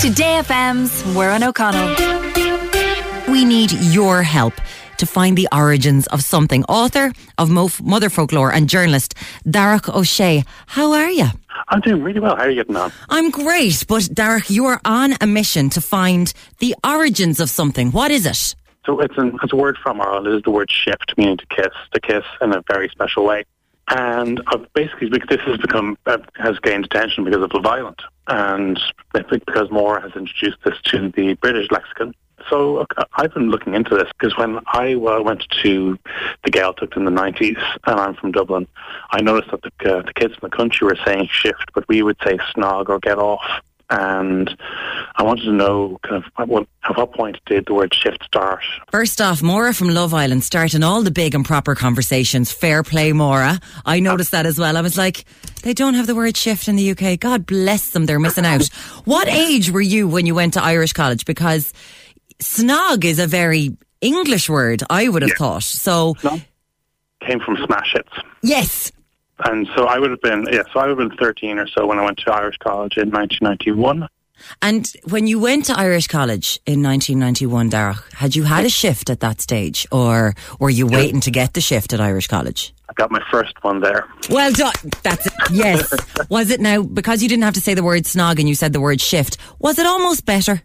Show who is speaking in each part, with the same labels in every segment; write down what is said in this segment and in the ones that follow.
Speaker 1: Today FM's Muireann O'Connell.
Speaker 2: We need your help to find the origins of something. Author of Mo- Motherfoclóir and journalist Darach Ó Séaghdha. How are you?
Speaker 3: I'm doing really well. How are you getting on?
Speaker 2: I'm great, but Darach, you are on a mission to find the origins of something. What is it?
Speaker 3: So it's, an, it's a word from Ireland. It is the word shift, meaning to kiss, to kiss in a very special way. And uh, basically, this has become uh, has gained attention because of Love Island, and because Maura has introduced this to the British lexicon. So uh, I've been looking into this because when I went to the Gaeltacht in the 90s, and I'm from Dublin, I noticed that the, uh, the kids in the country were saying shift, but we would say snog or get off. And I wanted to know kind of at what, at what point did the word shift start?
Speaker 2: First off, Maura from Love Island starting all the big and proper conversations. Fair play, Maura. I noticed that as well. I was like, they don't have the word shift in the UK. God bless them. They're missing out. what age were you when you went to Irish college? Because snog is a very English word, I would have
Speaker 3: Yeah.
Speaker 2: thought. So,
Speaker 3: Snog came from smash hits.
Speaker 2: yes.
Speaker 3: And so I would have been, yeah, so I would have been 13 or so when I went to Irish college in 1991.
Speaker 2: And when you went to Irish college in 1991, Darach, had you had a shift at that stage or were you waiting to get the shift at Irish college?
Speaker 3: I got my first one there.
Speaker 2: Well done. That's it. Yes. was it now, because you didn't have to say the word snog and you said the word shift, was it almost better?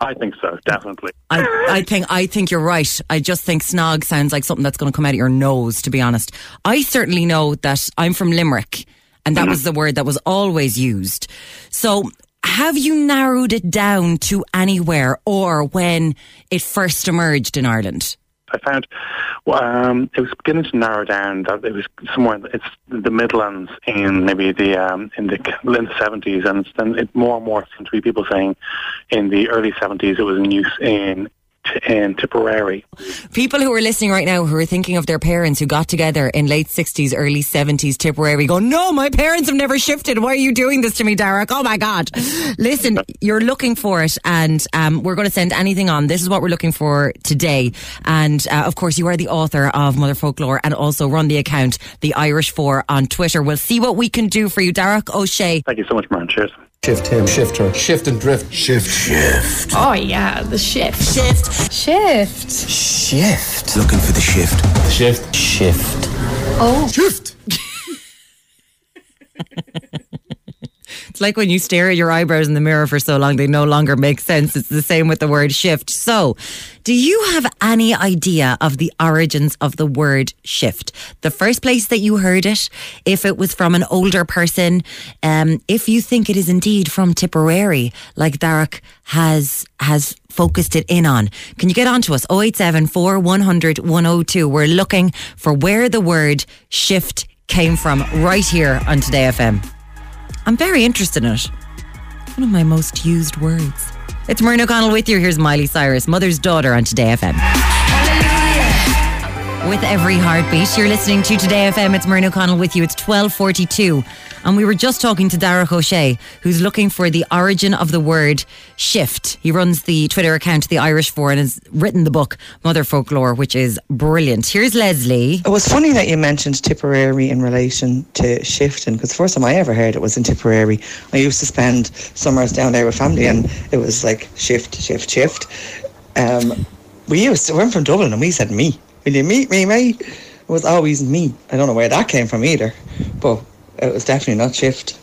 Speaker 3: I think so, definitely.
Speaker 2: I, I think I think you're right. I just think snog sounds like something that's going to come out of your nose. To be honest, I certainly know that I'm from Limerick, and that mm. was the word that was always used. So, have you narrowed it down to anywhere, or when it first emerged in Ireland?
Speaker 3: I found um, it was beginning to narrow down that it was somewhere in it's the Midlands in maybe the um, in the in the seventies, and then it more and more seemed to be people saying in the early seventies it was in use in in Tipperary.
Speaker 2: People who are listening right now who are thinking of their parents who got together in late 60s, early 70s, Tipperary, go, no, my parents have never shifted. Why are you doing this to me, Derek? Oh my God. Listen, you're looking for it and um, we're going to send anything on. This is what we're looking for today. And uh, of course, you are the author of Motherfoclóir and also run the account, The Irish For, on Twitter. We'll see what we can do for you. Derek O'Shea.
Speaker 3: Thank you so much, man. Cheers.
Speaker 4: Shift him, shift her, shift and drift. Shift, shift,
Speaker 5: Oh yeah, the shift. Shift. Shift.
Speaker 4: shift. Looking for the shift. Shift, shift.
Speaker 5: Oh.
Speaker 4: Shift.
Speaker 2: It's like when you stare at your eyebrows in the mirror for so long, they no longer make sense. It's the same with the word shift. So, do you have any idea of the origins of the word shift? The first place that you heard it, if it was from an older person, um, if you think it is indeed from Tipperary, like Derek has has focused it in on. Can you get on to us? 087 100 102. We're looking for where the word shift came from right here on Today FM. I'm very interested in it. One of my most used words. It's Muireann O'Connell with you. Here's Miley Cyrus, Mother's Daughter on Today FM. With every heartbeat, you're listening to Today FM. It's Muireann O'Connell with you. It's 1242. And we were just talking to Darach Ó Séaghdha, who's looking for the origin of the word shift. He runs the Twitter account, The Irish For, and has written the book, Motherfoclóir, which is brilliant. Here's Leslie.
Speaker 6: It was funny that you mentioned Tipperary in relation to shifting because the first time I ever heard it was in Tipperary. I used to spend summers down there with family and it was like shift, shift, shift. Um, we used to, we're from Dublin and we said me. Will you meet me, mate? It was always me. I don't know where that came from either, but it was definitely not shift.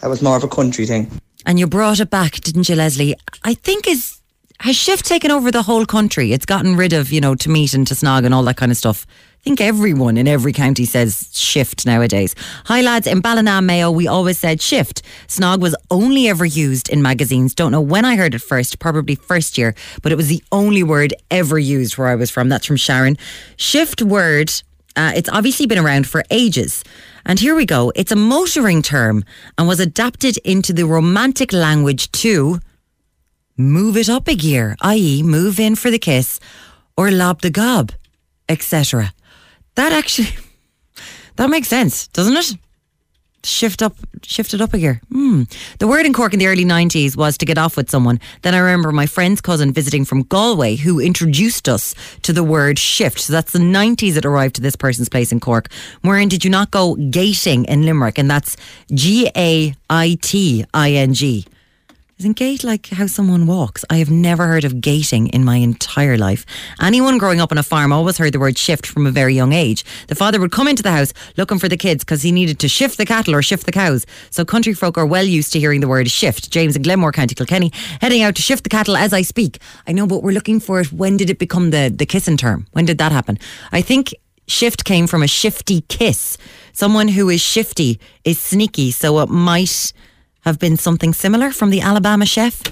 Speaker 6: That was more of a country thing.
Speaker 2: And you brought it back, didn't you, Leslie? I think is has shift taken over the whole country? It's gotten rid of, you know, to meet and to snog and all that kind of stuff. I think everyone in every county says shift nowadays. Hi lads, in Ballina Mayo we always said shift. Snog was only ever used in magazines. Don't know when I heard it first, probably first year, but it was the only word ever used where I was from. That's from Sharon. Shift word, uh, it's obviously been around for ages. And here we go. It's a motoring term and was adapted into the romantic language to move it up a gear, i.e., move in for the kiss or lob the gob, etc. That actually that makes sense, doesn't it? Shift up, shift it up a gear. Hmm. The word in Cork in the early nineties was to get off with someone. Then I remember my friend's cousin visiting from Galway, who introduced us to the word shift. So that's the nineties it arrived to this person's place in Cork. Wherein did you not go gating in Limerick? And that's G A I T I N G. Isn't gait like how someone walks? I have never heard of gating in my entire life. Anyone growing up on a farm always heard the word shift from a very young age. The father would come into the house looking for the kids because he needed to shift the cattle or shift the cows. So country folk are well used to hearing the word shift. James in Glenmore, County Kilkenny, heading out to shift the cattle as I speak. I know, but we're looking for it. When did it become the, the kissing term? When did that happen? I think shift came from a shifty kiss. Someone who is shifty is sneaky, so it might have been something similar from the Alabama chef?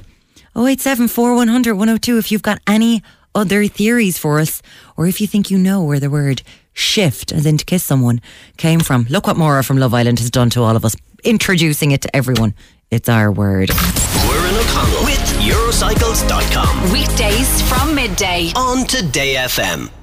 Speaker 2: 087 4100 102 if you've got any other theories for us, or if you think you know where the word shift, as in to kiss someone, came from. Look what Maura from Love Island has done to all of us, introducing it to everyone. It's our word.
Speaker 7: Muireann O'Connell with Eurocycles.com
Speaker 1: Weekdays from midday.
Speaker 7: on Today FM.